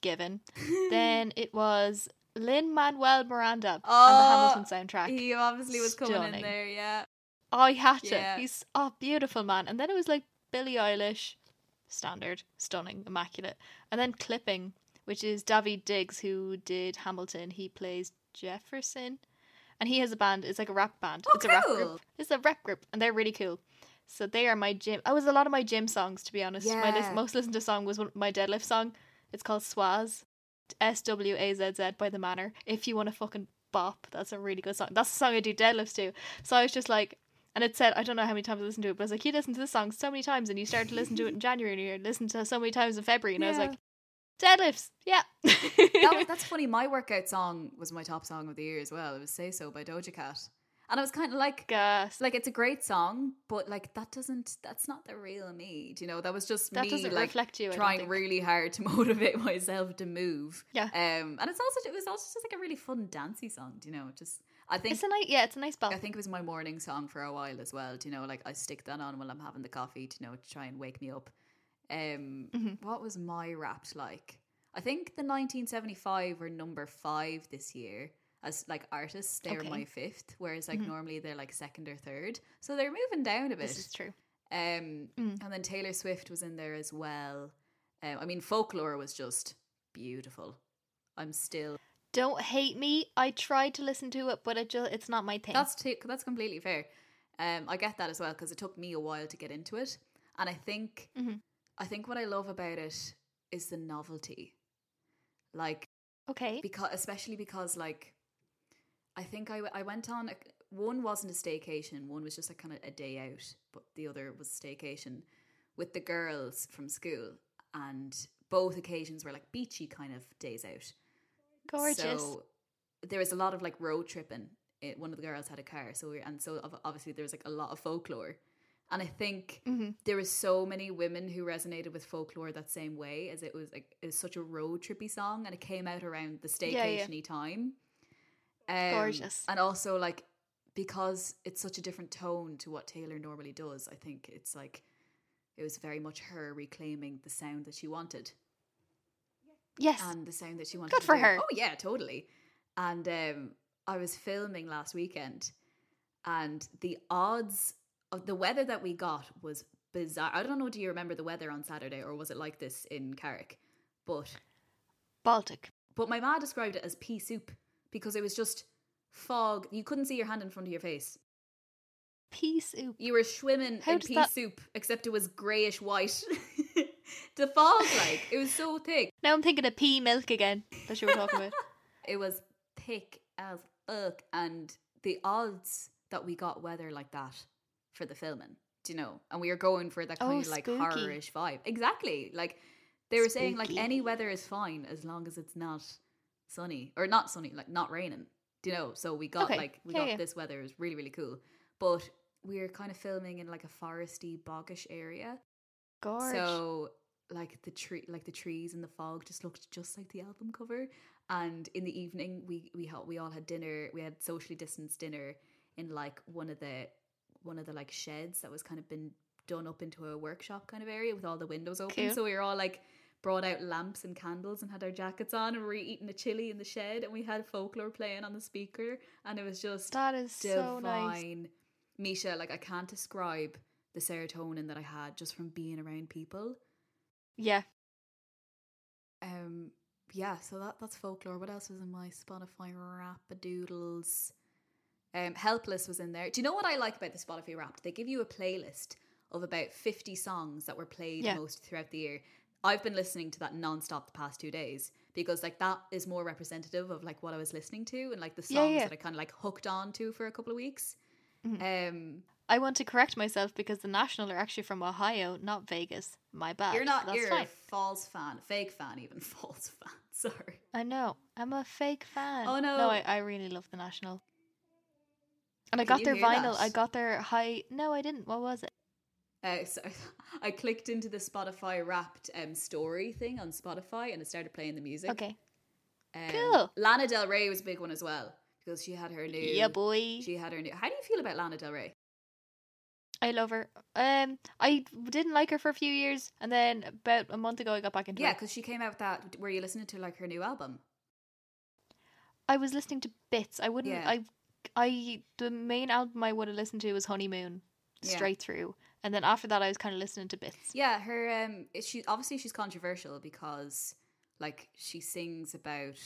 Given. then it was Lin Manuel Miranda and the Oh, Hamilton soundtrack. He obviously was coming in Stunning. there. Yeah. Oh, he had to. Yeah. He's a beautiful man. And then it was like Billie Eilish, standard, stunning, immaculate. And then Clipping, which is David Diggs, who did Hamilton. He plays Jefferson. And he has a band. It's like a rap band. Oh, it's a rap group. It's a rap group. And they're really cool. So they are my gym. I was a lot of my gym songs, to be honest. My list, most listened to song was my deadlift song. It's called Swaz. S W A Z Z by the Manor. If you want to fucking bop, that's a really good song. That's the song I do deadlifts to. So I was just like, and it said, I don't know how many times I listened to it, but I was like, you listened to this song so many times, and you started to listen to it in January, and you listened to it so many times in February, and I was like, deadlifts, yeah. That was, that's funny. My workout song was my top song of the year as well. It was "Say So" by Doja Cat, and I was kind of like, Gas. like it's a great song, but like that doesn't. That's not the real me. Do you know? That was just That me doesn't like reflect you. Trying really hard to motivate myself to move. Yeah. Um, and it's also it was also just like a really fun dancey song. Do you know? Just I think It's a nice, yeah, it's a nice bop. I think it was my morning song for a while as well. Do you know, like I stick that on while I'm having the coffee, to you know, to try and wake me up. Um, Mm-hmm. what was my wrapped like? I think the 1975 were number five this year as like artists. They're Okay. my fifth, whereas like normally they're like second or third, so they're moving down a bit. This is true. Um, Mm. and then Taylor Swift was in there as well. Um, I mean, folklore was just beautiful. I'm still Don't hate me. I tried to listen to it, but it just, it's not my thing. That's t- that's completely fair. Um, I get that as well because it took me a while to get into it, and I think Mhm. I think what I love about it is the novelty, like okay. because especially because like I think I, I went on a, one wasn't a staycation, one was just a kind of a day out, but the other was staycation with the girls from school, and both occasions were like beachy kind of days out. Gorgeous. So there was a lot of like road tripping. It, one of the girls had a car, so we, and so obviously there was like a lot of folklore, and I think Mhm. there was so many women who resonated with folklore that same way as it was like it was such a road trippy song, and it came out around the Yeah, yeah. staycationy time. Um, Gorgeous. and also like because it's such a different tone to what Taylor normally does. I think it's like it was very much her reclaiming the sound that she wanted yes. and the sound that she wanted. Good for do. her. Oh yeah, totally. And um, I was filming last weekend, and the odds of the weather that we got was bizarre. I don't know. Do you remember the weather on Saturday, or was it like this in Carrick? But Baltic. but my ma described it as pea soup because it was just fog. You couldn't see your hand in front of your face. Pea soup. You were swimming How in pea that- soup, except it was greyish white. the fog, like it was so thick. Now I'm thinking of pea milk again that you were talking about. it was thick as fuck and the odds that we got weather like that for the filming do you know and we were going for that oh, kind Oh, of like spooky. horror-ish vibe exactly like they were saying like any weather is fine as long as it's not sunny or not sunny like not raining do you know so we got Okay. like we Yeah, got yeah. this weather it was really really cool but we were kind of filming in like a foresty boggish area Gorge. so like the tree, like the trees and the fog just looked just like the album cover. And in the evening, we we had, we all had dinner. We had socially distanced dinner in like one of the one of the like sheds that was kind of been done up into a workshop kind of area with all the windows open. Cool. So we were all like brought out lamps and candles and had our jackets on and we were eating a chili in the shed and we had folklore playing on the speaker and it was just that is so nice. Misha, like I can't describe the serotonin that I had just from being around people. Yeah. Um, yeah, so that that's folklore. What else was in my Spotify rap? Rapadoodles? Um, Helpless was in there. Do you know what I like about the Spotify Wrapped? They give you a playlist of about fifty songs that were played Yeah. most throughout the year. I've been listening to that nonstop the past two days because like that is more representative of like what I was listening to and like the songs Yeah, yeah. that I kind of like hooked on to for a couple of weeks. Mhm. Um, I want to correct myself because the National are actually from Ohio, not Vegas. My bad. you're not That's you're fine. a false fan, fake fan, even false fan. Sorry. I know. I'm a fake fan. Oh, no. No, I, I really love the National. And I got their vinyl. that? I got their high. No, I didn't. What was it? Uh, so I clicked into the Spotify Wrapped um, story thing on Spotify and it started playing the music. Okay. Um, Cool. Lana Del Rey was a big one as well because she had her new. Yeah, boy. She had her new. How do you feel about Lana Del Rey? I love her. Um, I didn't like her for a few years, and then about a month ago, I got back into Yeah, because she came out with that. Were you listening to like her new album? I was listening to bits. I wouldn't. Yeah. I, I the main album I would have listened to was Honeymoon, Yeah. straight through, and then after that, I was kind of listening to bits. Yeah, her. Um, she obviously she's controversial because like she sings about.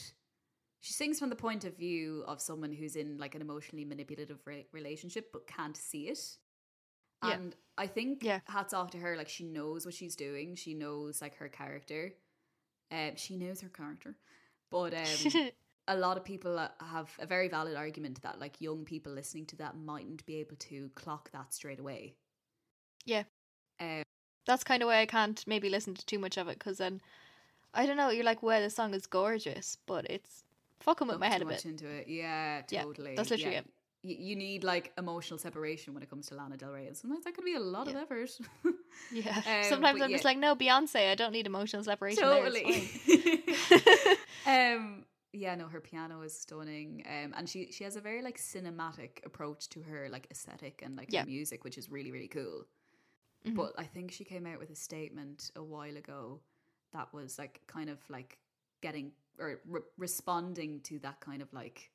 She sings from the point of view of someone who's in like an emotionally manipulative re- relationship but can't see it. Yeah. And I think Yeah. hats off to her. Like she knows what she's doing. She knows like her character. Um, she knows her character. But um, a lot of people uh, have a very valid argument that like young people listening to that mightn't be able to clock that straight away. Yeah. Um, That's kind of why I can't maybe listen to too much of it because then I don't know. You're like, well, the song is gorgeous, but it's fucking with my head too a much bit. into it. Yeah, Yeah, totally. that's literally yeah. it. Y- You need like emotional separation when it comes to Lana Del Rey, and sometimes that can be a lot Yeah. of effort. Yeah. Um, Sometimes I'm just like, no, Beyonce. I don't need emotional separation. totally. um, yeah, no, her piano is stunning, um, and she she has a very like cinematic approach to her like aesthetic and like Yeah. her music, which is really really cool. Mhm. But I think she came out with a statement a while ago that was like kind of like getting or re- responding to that kind of like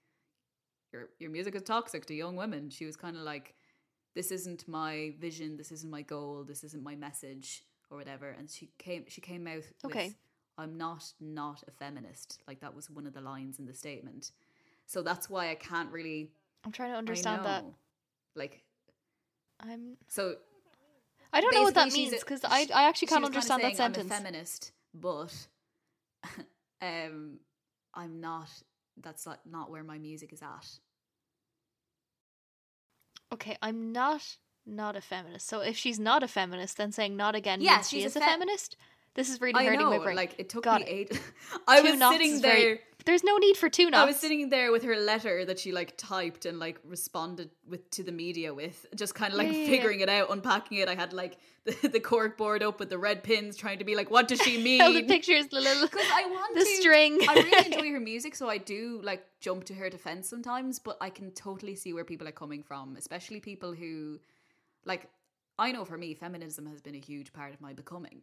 your your music is toxic to young women. She was kind of like, this isn't my vision, this isn't my goal, this isn't my message or whatever. And she came she came out with, Okay. I'm not not a feminist. Like that was one of the lines in the statement. So that's why I can't really I'm trying to understand that. Like I'm. so I don't know what that means because I I actually can't understand that saying, I'm sentence. a feminist, but um, I'm not. That's not, not where my music is at. Okay, I'm not not a feminist. So if she's not a feminist, then saying not again Yeah, means she is a, fe- feminist. This is really I hurting know, my brain. like it took Got me it. eight. I Two was knots sitting is there. very- There's no need for two knots. I was sitting there with her letter that she like typed and like responded with to the media with, just kind of like Yeah, yeah, yeah. figuring it out, unpacking it. I had like the, the cork board up with the red pins, trying to be like, what does she mean? The pictures, the little Because I want the to string. I really enjoy her music, so I do like jump to her defense sometimes. But I can totally see where people are coming from, especially people who, like, I know for me, feminism has been a huge part of my becoming,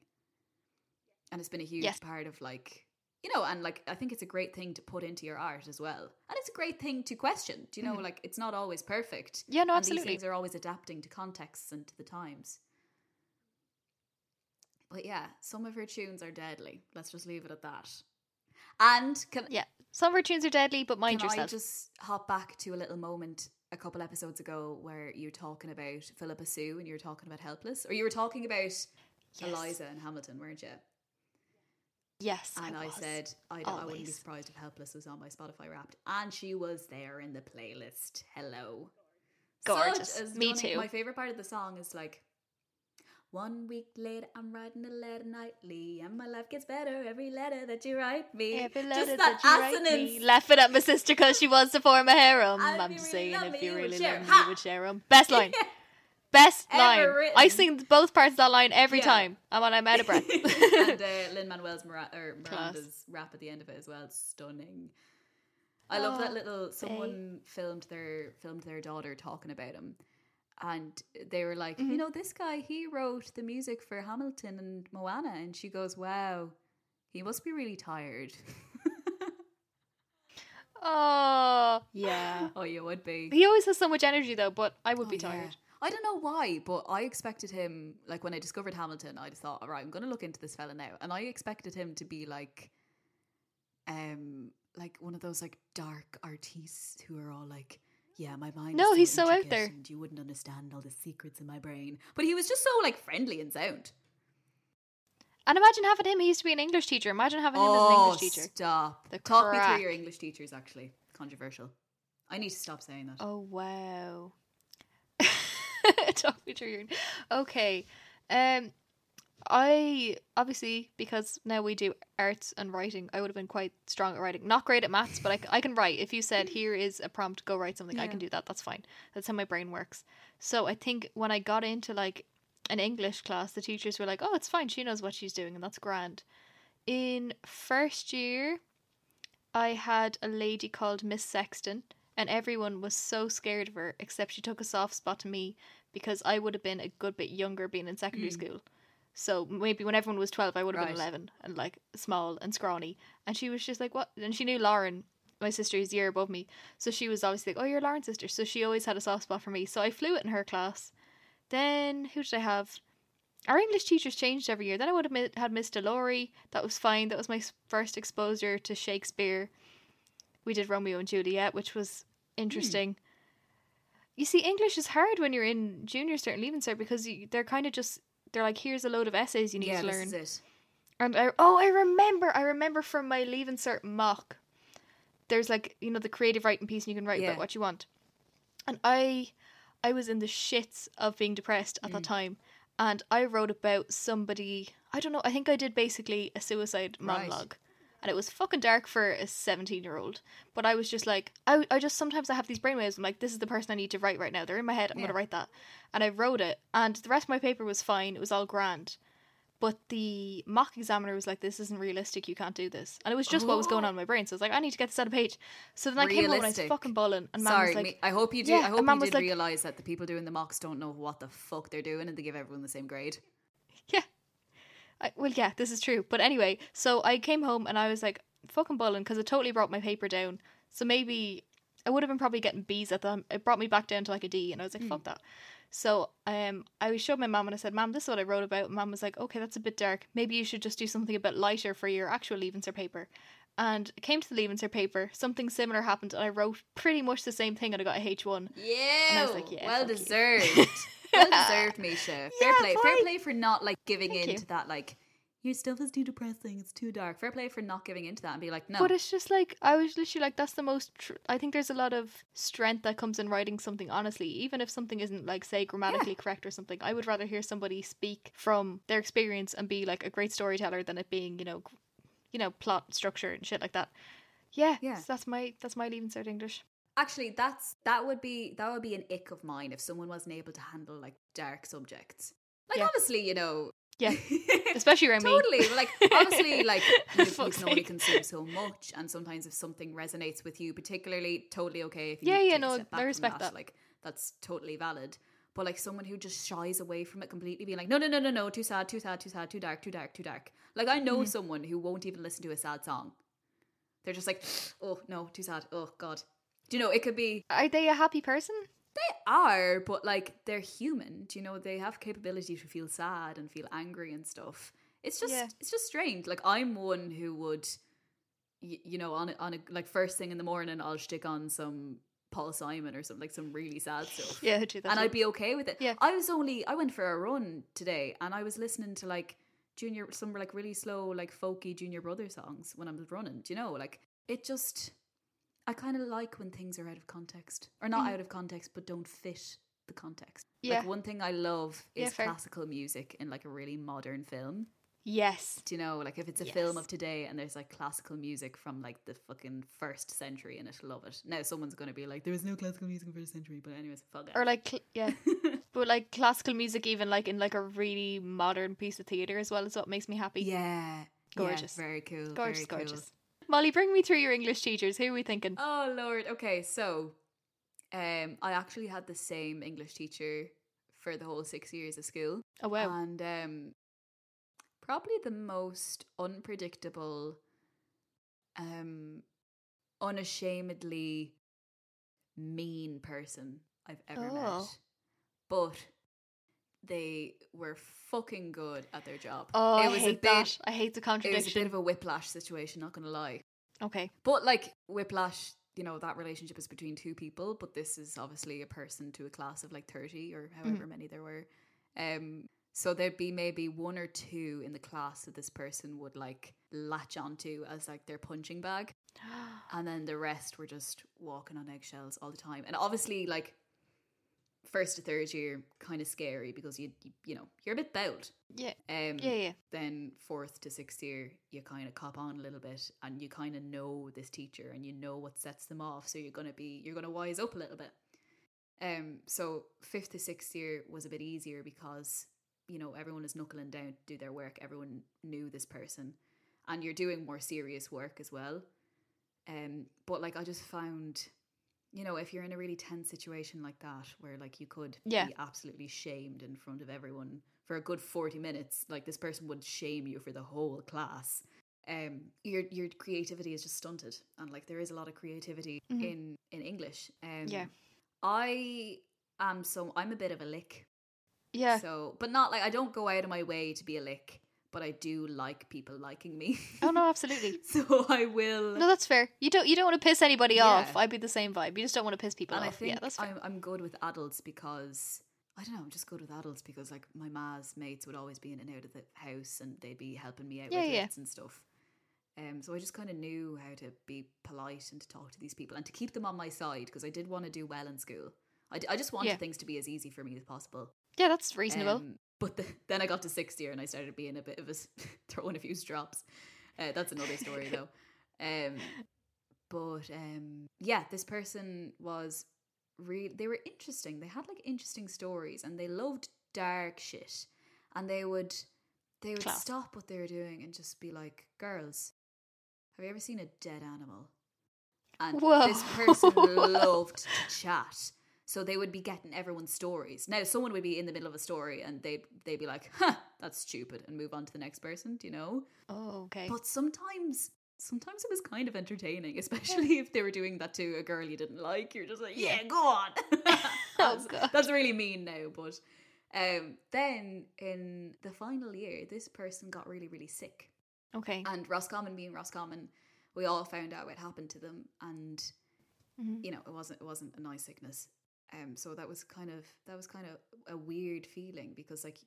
and it's been a huge Yes. part of like, you know, and like I think it's a great thing to put into your art as well, and it's a great thing to question. Do you know, Mhm. like it's not always perfect. Yeah, no, and these absolutely. things are always adapting to contexts and to the times. But yeah, some of her tunes are deadly. Let's just leave it at that. And can, Yeah, some of her tunes are deadly, but mind can I yourself. just hop back to a little moment a couple episodes ago where you were talking about Phillipa Soo and you were talking about Helpless? Or you were talking about Yes. Eliza and Hamilton, weren't you? Yes, And I, was. said, I, I wouldn't be surprised if Helpless was on my Spotify Wrapped. And she was there in the playlist. Hello. Gorgeous. Me too. My favourite part of the song is like, one week later, I'm writing a letter nightly, and my life gets better every letter that you write me. Every Just letter that, that you write me, laughing at my sister because she wants to form a harem. I'm really saying if you really love me, you would share 'em. Best line. Best Ever line. I written. sing both parts of that line every Yeah. time. And when I'm out of breath. and uh, Lin Manuel's Mira- or Miranda's rap at the end of it as well. It's stunning. I love that Oh, little. Someone filmed their filmed their daughter talking about him, and they were like, Mm-hmm. you know, this guy he wrote the music for Hamilton and Moana, and she goes, "Wow, he must be really tired." oh, yeah. oh, you would be. He always has so much energy though, but I would Oh, be yeah. I don't know why, but I expected him like when I discovered Hamilton, I just thought, all right, I'm gonna look into this fella now. And I expected him to be like um like one of those like dark artists who are all like yeah, my mind. No, is he's so out there. and you wouldn't understand all the secrets in my brain. But he was just so like friendly and sound. And imagine having him. He used to be an English teacher. Imagine having him as an Oh, English teacher. stop! The Talk me through your English teachers. Actually, controversial. I need to stop saying that. Oh wow. Talk me through. Okay, um, I obviously because now we do arts and writing. I would have been quite strong at writing. Not great at maths, but I, I can write. If you said here is a prompt, go write something, I can do that. That's fine. That's how my brain works. So I think when I got into like an English class, the teachers were like, "Oh, it's fine. She knows what she's doing, and that's grand." In first year, I had a lady called Miss Sexton, and everyone was so scared of her, except she took a soft spot to me because I would have been a good bit younger being in secondary mm. school. So maybe when everyone was 12, I would have been 11 and like small and scrawny. And she was just like, What? And she knew Lauren, my sister, is a year above me. So she was obviously like, Oh, you're Lauren's sister. So she always had a soft spot for me. So I flew it in her class. Then who did I have? Our English teachers changed every year. Then I would have mi- had Miss Delorey. That was fine. That was my first exposure to Shakespeare. We did Romeo and Juliet, which was hmm. interesting. You see, English is hard when you're in junior cert and leaving cert because you, they're kind of just they're like, here's a load of essays you need yeah, to learn. And I oh I remember I remember from my leaving cert mock. There's like you know the creative writing piece and you can write Yeah. about what you want. And I I was in the shits of being depressed at that Mm. time and I wrote about somebody I don't know I think I did basically a suicide Right. monologue. And it was fucking dark for a 17 year old. But I was just like, I, I just sometimes I have these brainwaves. I'm like, this is the person I need to write right now. They're in my head. I'm going to write that. And I wrote it. And the rest of my paper was fine. It was all grand. But the mock examiner was like, this isn't realistic. You can't do this. And it was just what was going on in my brain. So I was like, I need to get this out of page. So then I came home and I was fucking bawling. And mom Sorry, was like, me, I hope you do. Yeah, I hope you did like- realize that the people doing the mocks don't know what the fuck they're doing, and they give everyone the same grade. Yeah. I, well, yeah, this is true. But anyway, so I came home and I was like fucking bawling because it totally brought my paper down. So maybe I would have been probably getting B's at them. It brought me back down to like a D, and I was like, fuck that. So um, I showed my mom and I said, "Mom, this is what I wrote about." And Mum was like, "Okay, that's a bit dark. Maybe you should just do something a bit lighter for your actual leaving cert paper." And it came to the leaving cert paper. Something similar happened, and I wrote pretty much the same thing, and I got a H one. Yeah, was like, yeah, well deserved. well deserved, Misha. Fair Yeah, play. Fair play for not like giving Thank in you. to that. Like your stuff is too depressing. It's too dark. Fair play for not giving into that and be like, no. But it's just like I was literally like that's the most. Tr- I think there's a lot of strength that comes in writing something honestly, even if something isn't like say grammatically correct or something. I would rather hear somebody speak from their experience and be like a great storyteller than it being you know, you know, plot structure and shit like that. Yeah, Yeah. so that's my that's my leaving cert English. Actually, that's that would be that would be an ick of mine if someone wasn't able to handle like dark subjects. Like Yeah. obviously, you know. Yeah, especially around me. totally. Like obviously, like you, you can only consume so much, and sometimes if something resonates with you, particularly, totally okay. If you Yeah, yeah, no, I respect that. Like that's totally valid. But like someone who just shies away from it completely, being like, no, no, no, no, no, too sad, too sad, too sad, too dark, too dark, too dark. Like I know Mm-hmm. someone who won't even listen to a sad song. They're just like, oh no, too sad. Oh god. Do you know it could be Are they a happy person? they are, but like they're human. Do you know they have capability to feel sad and feel angry and stuff. It's just Yeah. it's just strange. Like I'm one who would, y- you know, on a, on a like first thing in the morning, I'll stick on some Paul Simon or something like some really sad stuff. Yeah, do that. and. I'd be okay with it. Yeah. I was only I went for a run today, and I was listening to like junior some like really slow like folky Junior Brother songs when I was running. Do you know like it just I kind of like when things are out of context or not out of context but don't fit the context. Mm. Yeah. Like one thing I love is fair. classical music in like a really modern film. yes. Do you know, like if it's a film of today and there's like classical music from like the fucking first century in it, love it. Now someone's gonna be like, there was no classical music in first century, but anyways, fuck it. Or like cl- yeah, but like classical music, even like in like a really modern piece of theater as well, is what makes me happy. Yeah. Gorgeous. Yeah, very cool. gorgeous, very cool. Molly, bring me through your English teachers. Who are we thinking? Oh lord. Okay, so um I actually had the same English teacher for the whole six years of school. Oh wow. And um probably the most unpredictable, um unashamedly mean person I've ever Oh. met. but they were fucking good at their job. Oh, it I was hate a bit, that. I hate the It was a bit of a whiplash situation. Not gonna lie, okay. but like whiplash, you know that relationship is between two people, but this is obviously a person to a class of like thirty or however Mm-hmm. many there were. Um, so there'd be maybe one or two in the class that this person would like latch onto as like their punching bag and then the rest were just walking on eggshells all the time and obviously like first to third year kind of scary because you, you you know you're a bit bowed Yeah. um Yeah, yeah. then fourth to sixth year you kind of cop on a little bit and you kind of know this teacher and you know what sets them off so you're gonna be you're gonna wise up a little bit um so fifth to sixth year was a bit easier because you know everyone is knuckling down to do their work everyone knew this person and you're doing more serious work as well um but like i just found you know if you're in a really tense situation like that where like you could Yeah. be absolutely shamed in front of everyone for a good 40 minutes like this person would shame you for the whole class um your your creativity is just stunted and like there is a lot of creativity Mhm. in in english um Yeah. i am so i'm a bit of a lick Yeah. so but not like i don't go out of my way to be a lick but i do like people liking me Oh no, absolutely. so i will No, that's fair. You don't you don't want to piss anybody Yeah. off. I'd be the same vibe. You just don't want to piss people and off. I think yeah, that's fair. I'm, I'm good with adults because I don't know. I'm just good with adults because like my ma's mates would always be in and out of the house and they'd be helping me out Yeah, with yeah. and stuff. Um, so I just kind of knew how to be polite and to talk to these people and to keep them on my side because I did want to do well in school. I, d- I just wanted Yeah. things to be as easy for me as possible. yeah, that's reasonable. Um, but the, then I got to sixth year and I started being a bit of a throwing a few drops. Uh, that's another story though. Um, but um, yeah, this person was real. They were interesting. They had like interesting stories and they loved dark shit. And they would they would Class. stop what they were doing and just be like, "Girls, have you ever seen a dead animal?" And Whoa. this person loved to chat. So they would be getting everyone's stories. Now someone would be in the middle of a story and they'd they'd be like, "Huh, that's stupid," and move on to the next person. Do you know? oh, okay. But sometimes, sometimes it was kind of entertaining, especially if they were doing that to a girl you didn't like. You're just like, "Yeah, go on." that's, Oh, God. that's really mean now, but um, then in the final year, this person got really, really sick, okay. and Roscommon being Roscommon, we all found out what happened to them, and Mhm. you know it wasn't it wasn't a nice sickness um so that was kind of that was kind of a weird feeling because like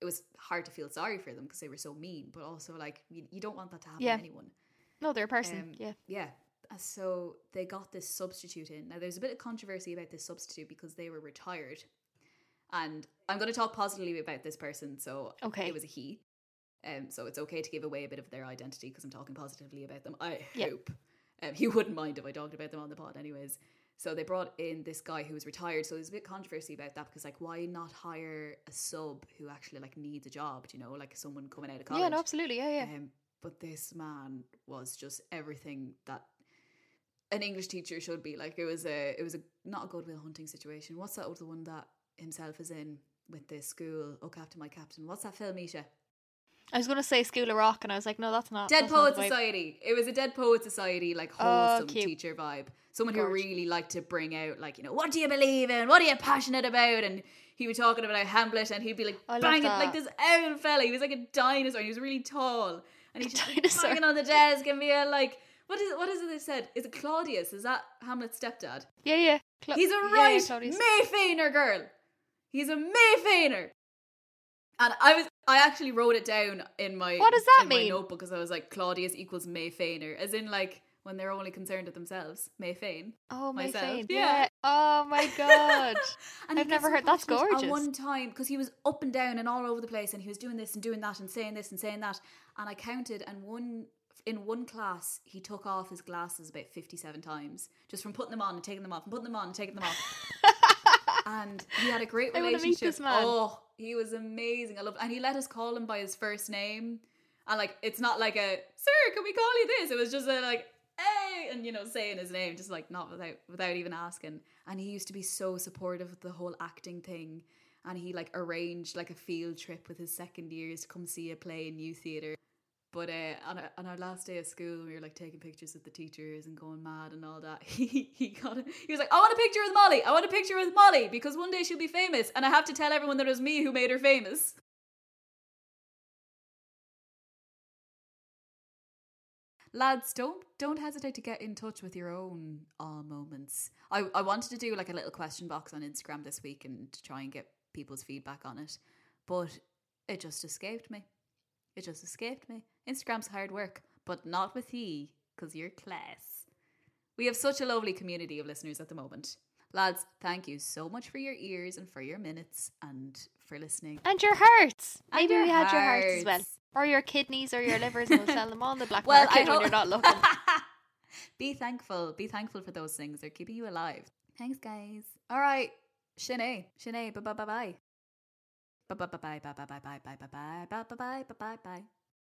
it was hard to feel sorry for them because they were so mean but also like you, you don't want that to happen Yeah. to anyone No, they're a person. um, yeah. yeah Uh, so they got this substitute in now there's a bit of controversy about this substitute because they were retired and i'm going to talk positively about this person so Okay. it was a he um, so it's okay to give away a bit of their identity because I'm talking positively about them. I hope um, he wouldn't mind if I talked about them on the pod, anyways. So they brought in this guy who was retired. So there's a bit controversy about that because, like, why not hire a sub who actually like needs a job? Do you know, like someone coming out of college? Yeah, no, absolutely. Yeah, yeah. Um, but this man was just everything that an English teacher should be. Like it was a, it was a not a Good Will Hunting situation. What's that other one that himself is in with this school? Oh, Captain, my captain. What's that film, Misha? I was gonna say School of Rock, and I was like, no, that's not. Dead that's Poet. Society. It was a Dead Poet Society, like Oh, wholesome cute. teacher vibe. Someone who really liked to bring out, like, you know, what do you believe in? What are you passionate about? And he was talking about Hamlet, and he'd be like I banging like this owl fella. He was like a dinosaur. He was really tall, and he's just dinosaur. banging on the desk and being like, "What is what is it they said? Is it Claudius? Is that Hamlet's stepdad? Yeah, yeah. Cla- He's a yeah, yeah, right Claudius. Mé Féiner girl. He's a Mé Féiner. And I was, I actually wrote it down in my What does that in mean? My notebook because I was like, Claudius equals Mé Féiner, as in like when they're only concerned with themselves, Mé Féin. Oh, my myself. Yeah. Yeah. Oh my god. And I've never heard- that's gorgeous. At one time, because he was up and down and all over the place, and he was doing this and doing that and saying this and saying that, and I counted, and one in one class he took off his glasses about fifty-seven times just from putting them on and taking them off and putting them on and taking them off. and he had a great I relationship. meet this man. Oh, he was amazing. I loved, and he let us call him by his first name. And like, it's not like a sir, can we call you this? It was just a like, hey, and you know, saying his name, just like not without without even asking. And he used to be so supportive of the whole acting thing. And he like arranged like a field trip with his second years to come see a play in New theatre. But uh, on, our, on our last day of school, we were like taking pictures with the teachers and going mad and all that. He he got it. He was like, "I want a picture with Molly. I want a picture with Molly because one day she'll be famous, and I have to tell everyone that it was me who made her famous." Lads, don't don't hesitate to get in touch with your own all moments. I, I wanted to do like a little question box on Instagram this week and try and get people's feedback on it, but it just escaped me. It just escaped me. Instagram's hard work, but not with ye, because you're class. We have such a lovely community of listeners at the moment. Lads, thank you so much for your ears and for your minutes and for listening. And your hearts. And Maybe your we had your hearts as well. Or your kidneys or your livers and we'll sell them on the black Well, market I when you're not looking. Be thankful. Be thankful for those things. They're keeping you alive. Thanks, guys. All right. Shanae. Shanae. Bye bye bye bye. Bye bye bye bye bye bye bye bye bye bye bye bye bye bye bye bye bye.